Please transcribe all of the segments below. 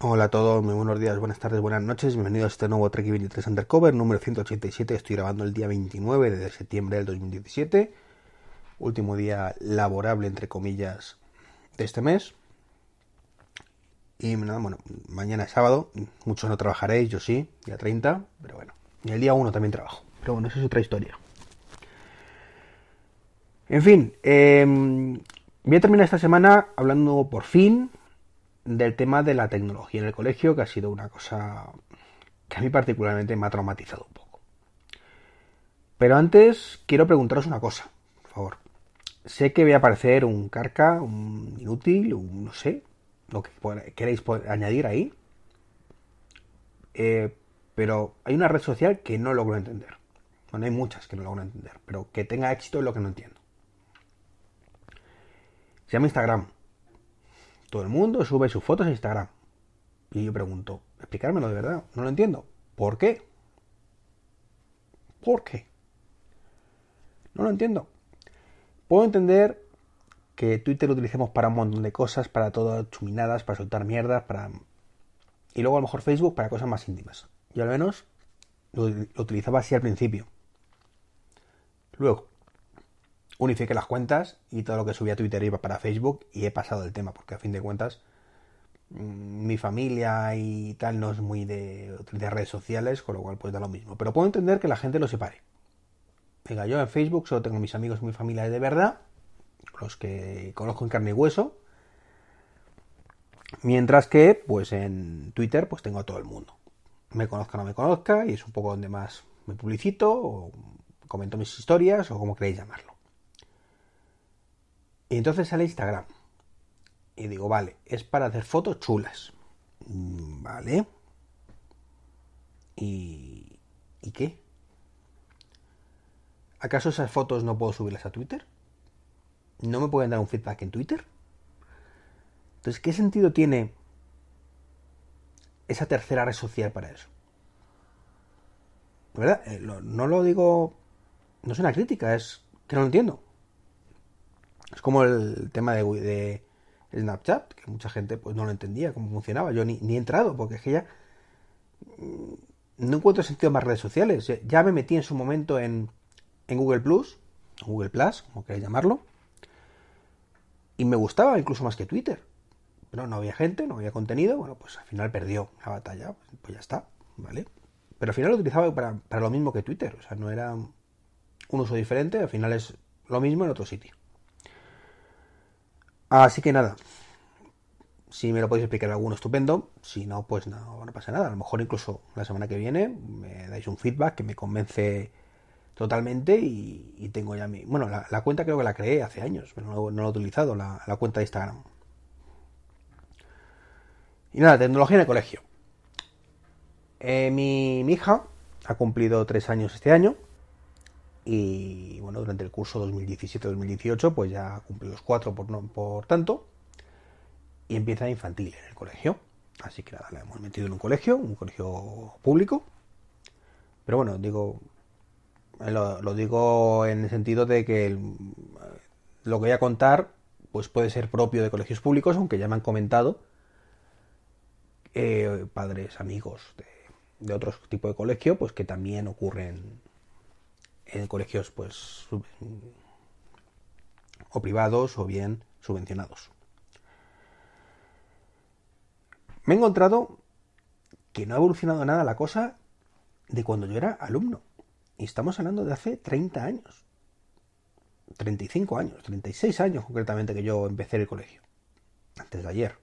Hola a todos, muy buenos días, buenas tardes, buenas noches. Bienvenidos a este nuevo Trek 23 Undercover número 187. Estoy grabando el día 29 de septiembre del 2017. Último día laborable, entre comillas, de este mes. Y nada, bueno, mañana es sábado. Muchos no trabajaréis, yo sí, día 30. Pero bueno, y el día 1 también trabajo. Pero bueno, eso es otra historia. En fin, eh, voy a terminar esta semana hablando por fin del tema de la tecnología en el colegio, que ha sido una cosa que a mí particularmente me ha traumatizado un poco. Pero antes quiero preguntaros una cosa, por favor. Sé que voy a parecer un carca, un inútil, un no sé, lo que queréis añadir ahí. Eh, pero hay una red social que no logro entender. Bueno, hay muchas que no logro entender, pero que tenga éxito es lo que no entiendo. Se llama Instagram. Todo el mundo sube sus fotos a Instagram. Y yo pregunto, explicármelo de verdad, no lo entiendo. ¿Por qué? ¿Por qué? No lo entiendo. Puedo entender que Twitter lo utilicemos para un montón de cosas, para todas chuminadas, para soltar mierdas, para... Y luego a lo mejor Facebook para cosas más íntimas. Yo al menos lo, lo utilizaba así al principio. Luego, unifiqué las cuentas y todo lo que subía a Twitter iba para Facebook y he pasado el tema porque a fin de cuentas mm, mi familia y tal no es muy de redes sociales, con lo cual pues da lo mismo. Pero puedo entender que la gente lo separe. Venga, yo en Facebook solo tengo mis amigos y mi familia de verdad, los que conozco en carne y hueso, mientras que pues en Twitter pues tengo a todo el mundo. Me conozca o no me conozca y es un poco donde más me publicito o comento mis historias o como queréis llamarlo. Y entonces sale Instagram. Y digo, vale, es para hacer fotos chulas. Mm, vale. ¿Y, ¿Y qué? ¿Acaso esas fotos no puedo subirlas a Twitter? ¿No me pueden dar un feedback en Twitter? Entonces, ¿qué sentido tiene esa tercera red social para eso? ¿Verdad? Eh, no lo digo... No es una crítica, es que no lo entiendo. Es como el tema de, Snapchat, que mucha gente pues no lo entendía cómo funcionaba. Yo ni, he entrado, porque es que ya mm, no encuentro sentido más redes sociales. Ya me metí en su momento en, en Google Plus, Google Plus, como queráis llamarlo, y me gustaba incluso más que Twitter. Pero no había gente, no había contenido, bueno, pues al final perdió la batalla, pues ya está, ¿vale? Pero al final lo utilizaba para, para lo mismo que Twitter, o sea, no era un uso diferente, al final es lo mismo en otro sitio. Así que nada. Si me lo podéis explicar alguno, estupendo. Si no, pues no, no pasa nada. A lo mejor incluso la semana que viene me dais un feedback que me convence totalmente y, tengo ya mi... Bueno, la, cuenta creo que la creé hace años, pero no, no la he utilizado, la, cuenta de Instagram. Y nada, tecnología en el colegio. Eh, mi, mi, hija ha cumplido tres años este año y bueno, durante el curso 2017-2018 pues ya cumplió los cuatro por, por tanto y empieza infantil en el colegio. Así que nada, la hemos metido en un colegio, un colegio público. Pero bueno, digo, lo, digo en el sentido de que lo que voy a contar pues puede ser propio de colegios públicos, aunque ya me han comentado eh, padres, amigos de, de otros tipos de colegio, pues que también ocurren en colegios pues o privados o bien subvencionados. Me he encontrado que no ha evolucionado nada la cosa de cuando yo era alumno. Y estamos hablando de hace 30 años. 35 años, 36 años concretamente que yo empecé el colegio. Antes de ayer.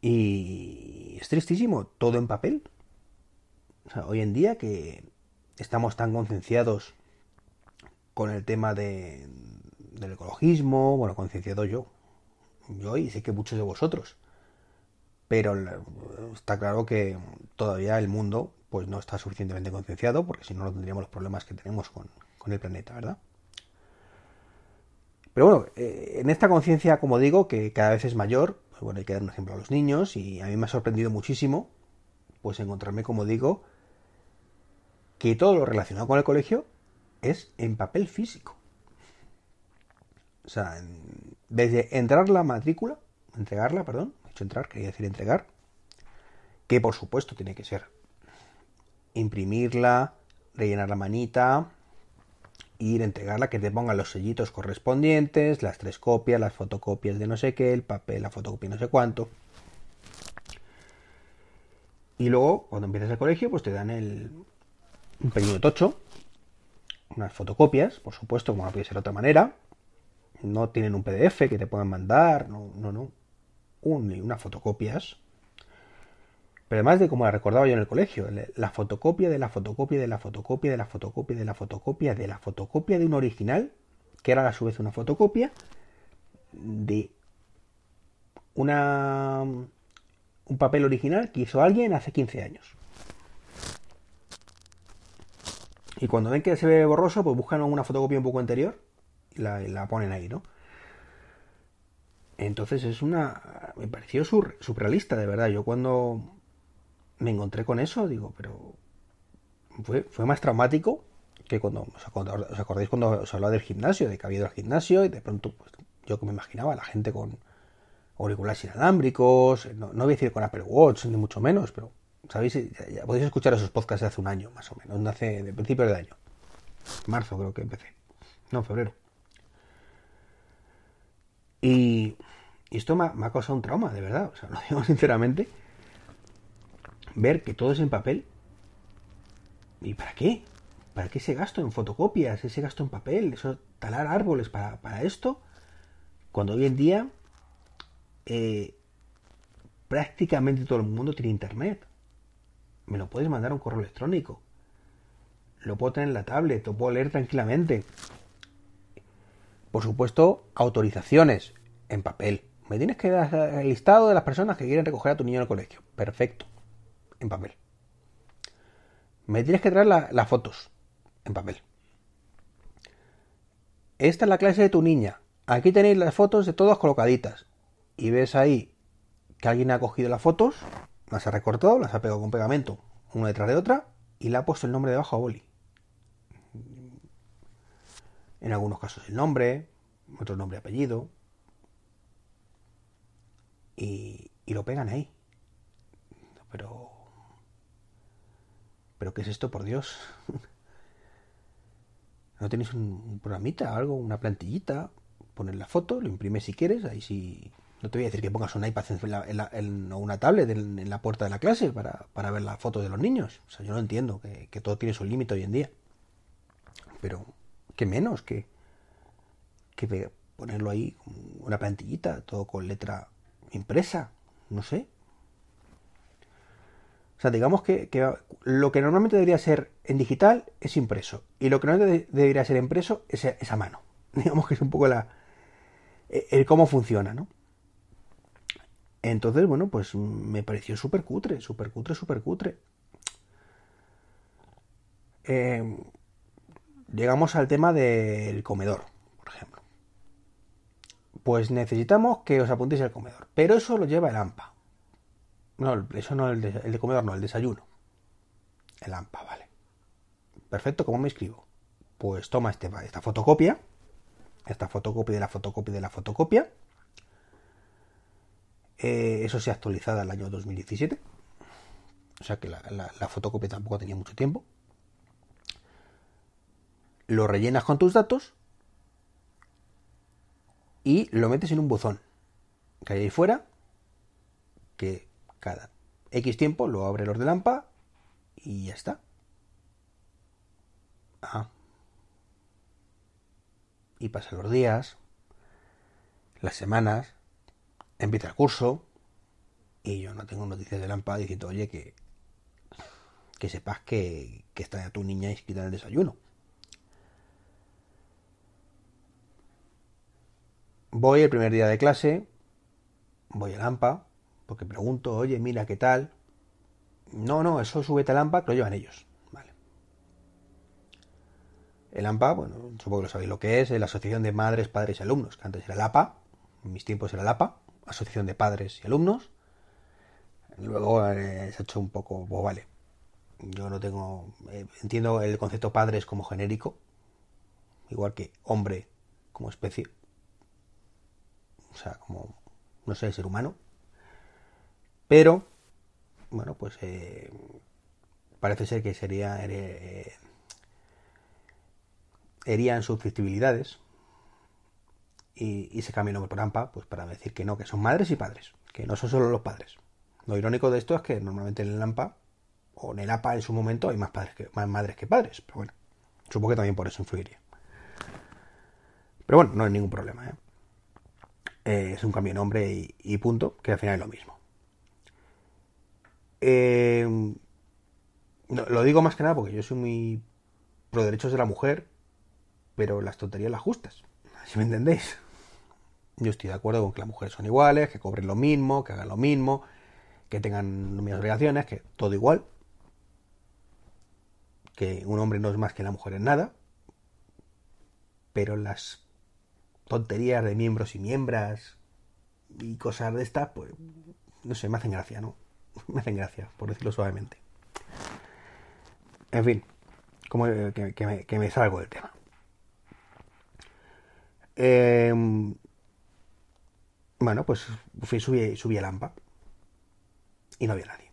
Y es tristísimo, todo en papel. O sea, hoy en día que estamos tan concienciados con el tema de, del ecologismo, bueno, concienciado yo, yo y sé que muchos de vosotros, pero está claro que todavía el mundo pues no está suficientemente concienciado, porque si no, no tendríamos los problemas que tenemos con, el planeta, ¿verdad? Pero bueno, eh, en esta conciencia, como digo, que cada vez es mayor, pues bueno, hay que dar un ejemplo a los niños, y a mí me ha sorprendido muchísimo, pues encontrarme, como digo, que todo lo relacionado con el colegio es en papel físico. O sea, desde entrar la matrícula, entregarla, perdón, entrar, quería decir entregar, que por supuesto tiene que ser imprimirla, rellenar la manita, ir a entregarla, que te pongan los sellitos correspondientes, las tres copias, las fotocopias de no sé qué, el papel, la fotocopia no sé cuánto. Y luego, cuando empiezas el colegio, pues te dan el, un pequeño tocho, unas fotocopias, por supuesto, como no puede ser de otra manera. No tienen un PDF que te puedan mandar, no, no, no. Un, unas fotocopias pero además de como la recordaba yo en el colegio, la fotocopia de la fotocopia de la fotocopia de la fotocopia de la fotocopia de la fotocopia de un original, que era a su vez una fotocopia de una un papel original que hizo alguien hace 15 años. Y cuando ven que se ve borroso, pues buscan una fotocopia un poco anterior y la, ponen ahí, ¿no? Entonces es una... Me pareció surrealista, de verdad. Yo cuando me encontré con eso, digo, pero fue, fue más traumático que cuando os, acordáis cuando os hablaba del gimnasio, de que había ido al gimnasio y de pronto pues, yo que me imaginaba la gente con auriculares inalámbricos, no, no voy a decir con Apple Watch, ni mucho menos, pero sabéis, podéis escuchar esos podcasts de hace un año, más o menos, hace de principios de año. Marzo creo que empecé. No, febrero. Y, esto me ha, causado un trauma, de verdad, o sea, lo digo sinceramente ver que todo es en papel. ¿Y para qué? ¿Para qué ese gasto en fotocopias, ese gasto en papel, eso, talar árboles para, esto? Cuando hoy en día eh, prácticamente todo el mundo tiene internet. Me lo puedes mandar un correo electrónico. Lo puedo tener en la tablet, lo puedo leer tranquilamente. Por supuesto, autorizaciones en papel. Me tienes que dar el listado de las personas que quieren recoger a tu niño en el colegio. Perfecto en papel. Me tienes que traer las fotos en papel. Esta es la clase de tu niña. Aquí tenéis las fotos de todas colocaditas. Y ves ahí que alguien ha cogido las fotos, las ha recortado, las ha pegado con pegamento una detrás de otra y le ha puesto el nombre debajo a boli. En algunos casos el nombre, otro nombre apellido. Y, y lo pegan ahí. Pero ¿Pero qué es esto, por Dios? ¿No tenéis un, programita, algo, una plantillita? Poner la foto, lo imprimes si quieres, ahí sí... No te voy a decir que pongas un iPad en o una tablet en, la puerta de la clase para, ver la foto de los niños. O sea, yo no entiendo que, todo tiene su límite hoy en día. Pero, ¿qué menos que, que ponerlo ahí, una plantillita, todo con letra impresa? No sé. O sea, digamos que, lo que normalmente debería ser en digital es impreso. Y lo que no debería ser impreso es, esa mano. Digamos que es un poco la, e, el cómo funciona, ¿no? Entonces, bueno, pues me pareció súper cutre, súper cutre, súper cutre. Eh, llegamos al tema del comedor, por ejemplo. Pues necesitamos que os apuntéis al comedor. Pero eso lo lleva el AMPA. No, eso no, el el de comedor no, el desayuno. El AMPA, vale. Perfecto, ¿cómo me escribo? Pues toma este, esta fotocopia, esta fotocopia de la fotocopia de la fotocopia. Eh, eso se ha actualizado al año 2017. O sea que la, fotocopia tampoco tenía mucho tiempo. Lo rellenas con tus datos y lo metes en un buzón que hay ahí fuera que cada X tiempo lo abre los de Lampa y ya está. Ah. Y pasan los días, las semanas, empieza el curso y yo no tengo noticias de Lampa diciendo, oye, que, que sepas que, que está tu niña inscrita en el desayuno. Voy el primer día de clase, voy a Lampa, porque pregunto, oye, mira, ¿qué tal? No, no, eso súbete al AMPA, que lo llevan ellos. Vale. El AMPA, bueno, supongo que lo sabéis lo que es, es la Asociación de Madres, Padres y Alumnos, que antes era el APA, en mis tiempos era el APA, Asociación de Padres y Alumnos. Luego eh, se ha hecho un poco, pues vale, yo no tengo, eh, entiendo el concepto padres como genérico, igual que hombre como especie, o sea, como, no sé, ser humano, Pero, bueno, pues eh, parece ser que sería herían susceptibilidades y, se cambia el nombre por AMPA pues para decir que no, que son madres y padres, que no son solo los padres. Lo irónico de esto es que normalmente en el AMPA o en el APA en su momento hay más, padres que, más madres que padres, pero bueno, supongo que también por eso influiría. Pero bueno, no hay ningún problema. ¿eh? Eh, es un cambio de nombre y, punto, que al final es lo mismo. Eh, lo digo más que nada porque yo soy muy pro derechos de la mujer, pero las tonterías las justas, si me entendéis. Yo estoy de acuerdo con que las mujeres son iguales, que cobren lo mismo, que hagan lo mismo, que tengan mismas obligaciones, que todo igual. Que un hombre no es más que la mujer en nada. Pero las tonterías de miembros y miembras y cosas de estas, pues, no sé, me hacen gracia, ¿no? Me hacen gracia, por decirlo suavemente. En fin, como que, me, salgo del tema. Em, bueno, pues fui, subí, subí a Lampa y no había nadie.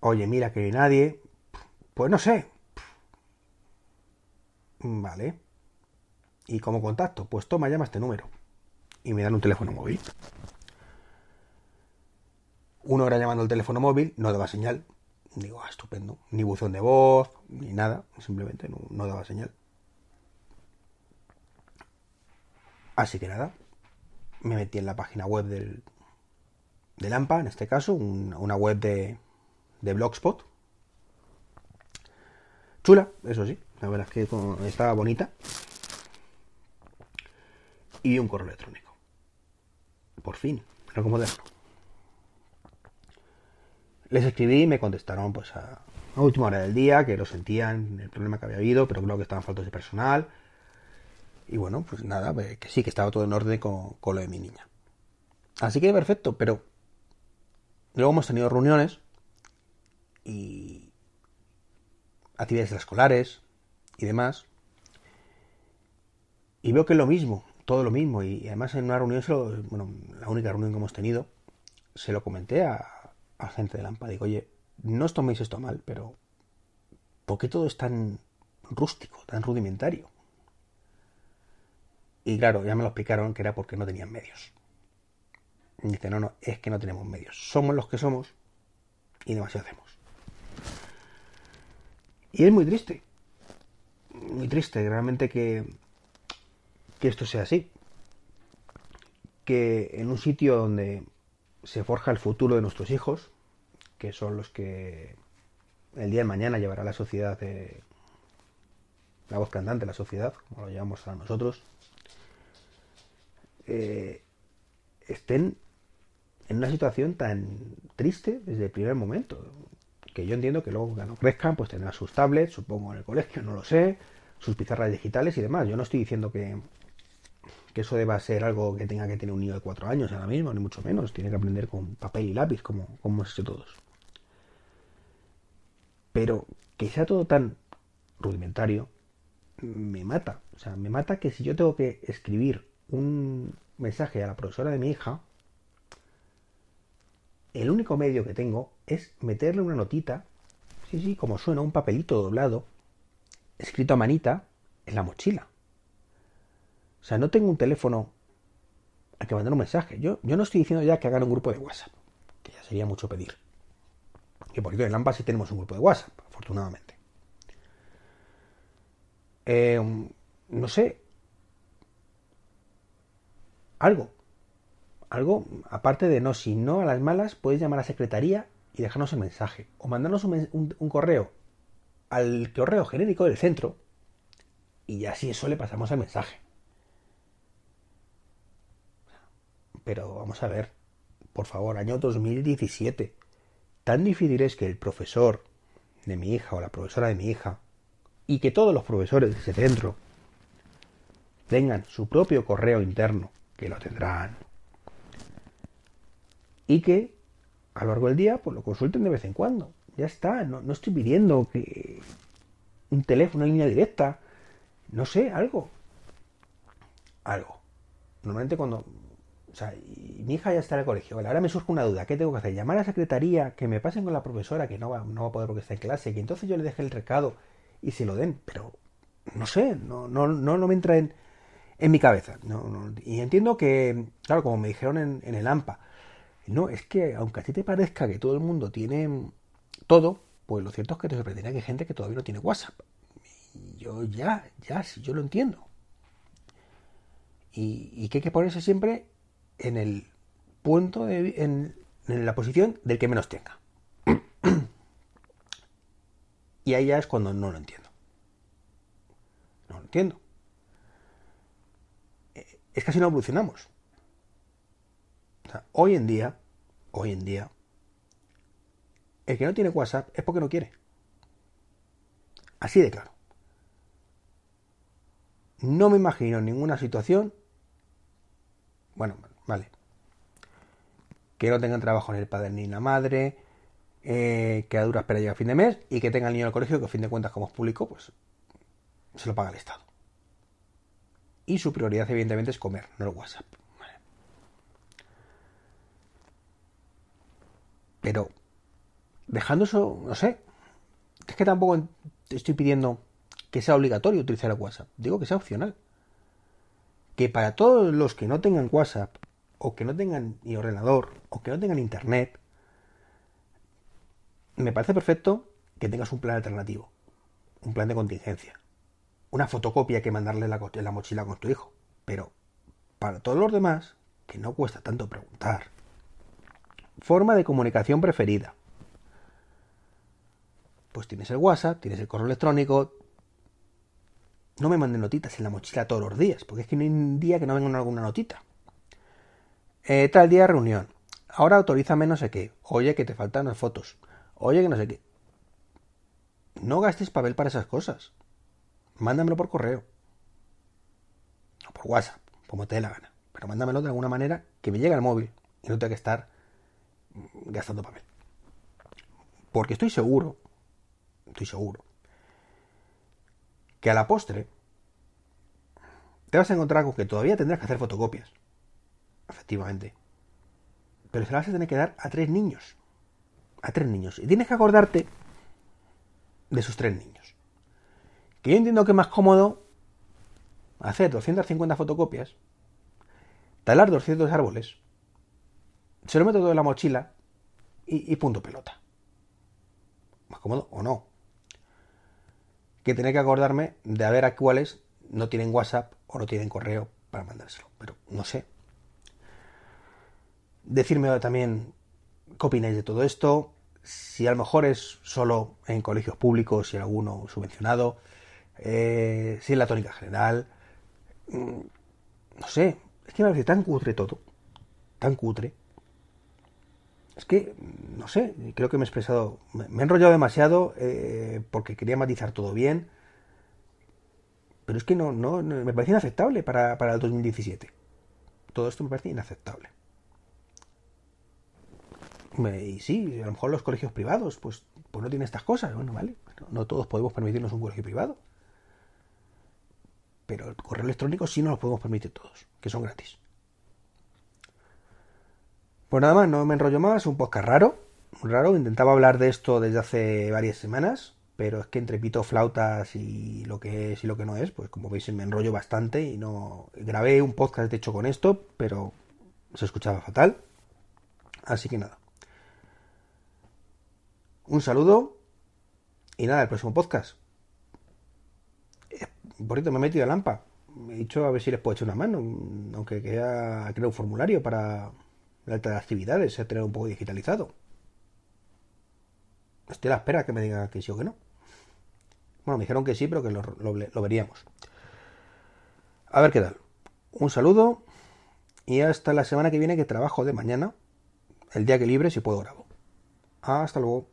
Oye, mira que hay nadie. Pues no sé. Vale. ¿Y cómo contacto? Pues toma, llama este número. Y me dan un teléfono móvil. Una hora llamando al teléfono móvil, no daba señal. Digo, ah, estupendo. Ni buzón de voz, ni nada. Simplemente no, daba señal. Así que nada. Me metí en la página web del, de Lampa, en este caso, una web de, de Blogspot. Chula, eso sí. La verdad es que estaba bonita y un correo electrónico. Por fin, no como moderno. Les escribí y me contestaron pues a, última hora del día, que lo sentían, el problema que había habido, pero creo que estaban faltos de personal. Y bueno, pues nada, que sí, que estaba todo en orden con, con lo de mi niña. Así que perfecto, pero luego hemos tenido reuniones y actividades escolares y demás. Y veo que es lo mismo todo lo mismo. Y además en una reunión, bueno, la única reunión que hemos tenido, se lo comenté a, a gente de Lampa. Digo, oye, no os toméis esto mal, pero ¿por qué todo es tan rústico, tan rudimentario? Y claro, ya me lo explicaron que era porque no tenían medios. Y dice, no, no, es que no tenemos medios. Somos los que somos y demasiado hacemos. Y es muy triste. Muy triste, realmente que que esto sea así. Que en un sitio donde se forja el futuro de nuestros hijos, que son los que el día de mañana llevará la sociedad de la voz cantante la sociedad, como lo llamamos a nosotros, eh, estén en una situación tan triste desde el primer momento. Que yo entiendo que luego cuando crezcan, pues tendrán sus tablets, supongo en el colegio, no lo sé, sus pizarras digitales y demás. Yo no estoy diciendo que, que eso deba ser algo que tenga que tener un niño de cuatro años ahora mismo, ni mucho menos. Tiene que aprender con papel y lápiz, como, como hemos hecho todos. Pero que sea todo tan rudimentario, me mata. O sea, me mata que si yo tengo que escribir un mensaje a la profesora de mi hija, el único medio que tengo es meterle una notita, sí, sí, como suena, un papelito doblado, escrito a manita, en la mochila. O sea, no tengo un teléfono al que mandar un mensaje. Yo, yo no estoy diciendo ya que hagan un grupo de WhatsApp, que ya sería mucho pedir. Que por cierto, en Lampa sí tenemos un grupo de WhatsApp, afortunadamente. Eh, no sé. Algo. Algo, aparte de no, si no a las malas, puedes llamar a la secretaría y dejarnos el mensaje. O mandarnos un, correo al correo genérico del centro y así eso le pasamos el mensaje. Pero vamos a ver, por favor, año 2017. Tan difícil es que el profesor de mi hija o la profesora de mi hija y que todos los profesores de ese centro tengan su propio correo interno, que lo tendrán, y que a lo largo del día pues lo consulten de vez en cuando. Ya está, no, no estoy pidiendo que un teléfono, una línea directa, no sé, algo. Algo. Normalmente cuando O sea, mi hija ya está en el colegio. ahora me surge una duda. ¿Qué tengo que hacer? ¿Llamar a la secretaría? ¿Que me pasen con la profesora que no va, no va a poder porque está en clase? ¿Que entonces yo le deje el recado y se lo den? Pero no sé, no, no, no, no me entra en, en mi cabeza. No, y entiendo que, claro, como me dijeron en, el AMPA, no, es que aunque a ti te parezca que todo el mundo tiene todo, pues lo cierto es que te sorprendería que hay gente que todavía no tiene WhatsApp. Y yo ya, ya, sí, yo lo entiendo. Y, que hay que ponerse siempre en el punto, de, en, en la posición del que menos tenga. y ahí ya es cuando no lo entiendo. No lo entiendo. Es que así no evolucionamos. hoy en día, hoy en día, el que no tiene WhatsApp es porque no quiere. Así de claro. No me imagino ninguna situación. Bueno, vale. Que no tengan trabajo ni el padre ni la madre. Eh, que a duras penas llega a fin de mes. Y que tenga el niño al colegio que a fin de cuentas, como es público, pues se lo paga el Estado. Y su prioridad, evidentemente, es comer, no el WhatsApp. Pero dejando eso, no sé, es que tampoco estoy pidiendo que sea obligatorio utilizar el WhatsApp, digo que sea opcional. Que para todos los que no tengan WhatsApp, o que no tengan ni ordenador, o que no tengan internet, me parece perfecto que tengas un plan alternativo, un plan de contingencia, una fotocopia que mandarle la, la mochila con tu hijo. Pero para todos los demás, que no cuesta tanto preguntar, forma de comunicación preferida, pues tienes el WhatsApp, tienes el correo electrónico. No me manden notitas en la mochila todos los días, porque es que no hay un día que no venga alguna notita. Eh, tal día reunión. Ahora autoriza no sé qué. Oye, que te faltan las fotos. Oye, que no sé qué. No gastes papel para esas cosas. Mándamelo por correo. O por WhatsApp, como te dé la gana. Pero mándamelo de alguna manera que me llegue al móvil y no tenga que estar gastando papel. Porque estoy seguro estoy seguro, que a la postre te vas a encontrar con que todavía tendrás que hacer fotocopias. Efectivamente. Pero se las vas a tener que dar a tres niños. A tres niños. Y tienes que acordarte de esos tres niños. Que yo entiendo que es más cómodo hacer 250 fotocopias, talar 200 árboles, se lo meto todo en la mochila y, y punto pelota. Más cómodo o no que tener que acordarme de a ver a cuáles no tienen WhatsApp o no tienen correo para mandárselo. Pero no sé. Decirme también qué opináis de todo esto. Si a lo mejor es solo en colegios públicos, si alguno subvencionado, eh, si en la tónica general. Mm, no sé. Es que me parece tan cutre todo. Tan cutre es que, no sé, creo que me he expresado, me he enrollado demasiado eh, porque quería matizar todo bien, pero es que no, no, me parece inaceptable para, para el 2017. Todo esto me parece inaceptable. Y sí, a lo mejor los colegios privados, pues, pues no tienen estas cosas. Bueno, vale, no todos podemos permitirnos un colegio privado. Pero el correo electrónico sí nos lo podemos permitir todos, que son gratis. Pues nada más, no me enrollo más, un podcast raro, raro, intentaba hablar de esto desde hace varias semanas, pero es que entre pito flautas y lo que es y lo que no es, pues como veis me enrollo bastante y no grabé un podcast de hecho con esto, pero se escuchaba fatal. Así que nada. Un saludo y nada, el próximo podcast. Por cierto, me he metido a Lampa. Me he dicho a ver si les puedo echar una mano, aunque quería crear un formulario para la alta de actividades, se tener un poco digitalizado. Estoy a la espera que me digan que sí o que no. Bueno, me dijeron que sí, pero que lo, lo veríamos. A ver qué tal. Un saludo y hasta la semana que viene que trabajo de mañana. El día que libre, si puedo grabo. Hasta luego.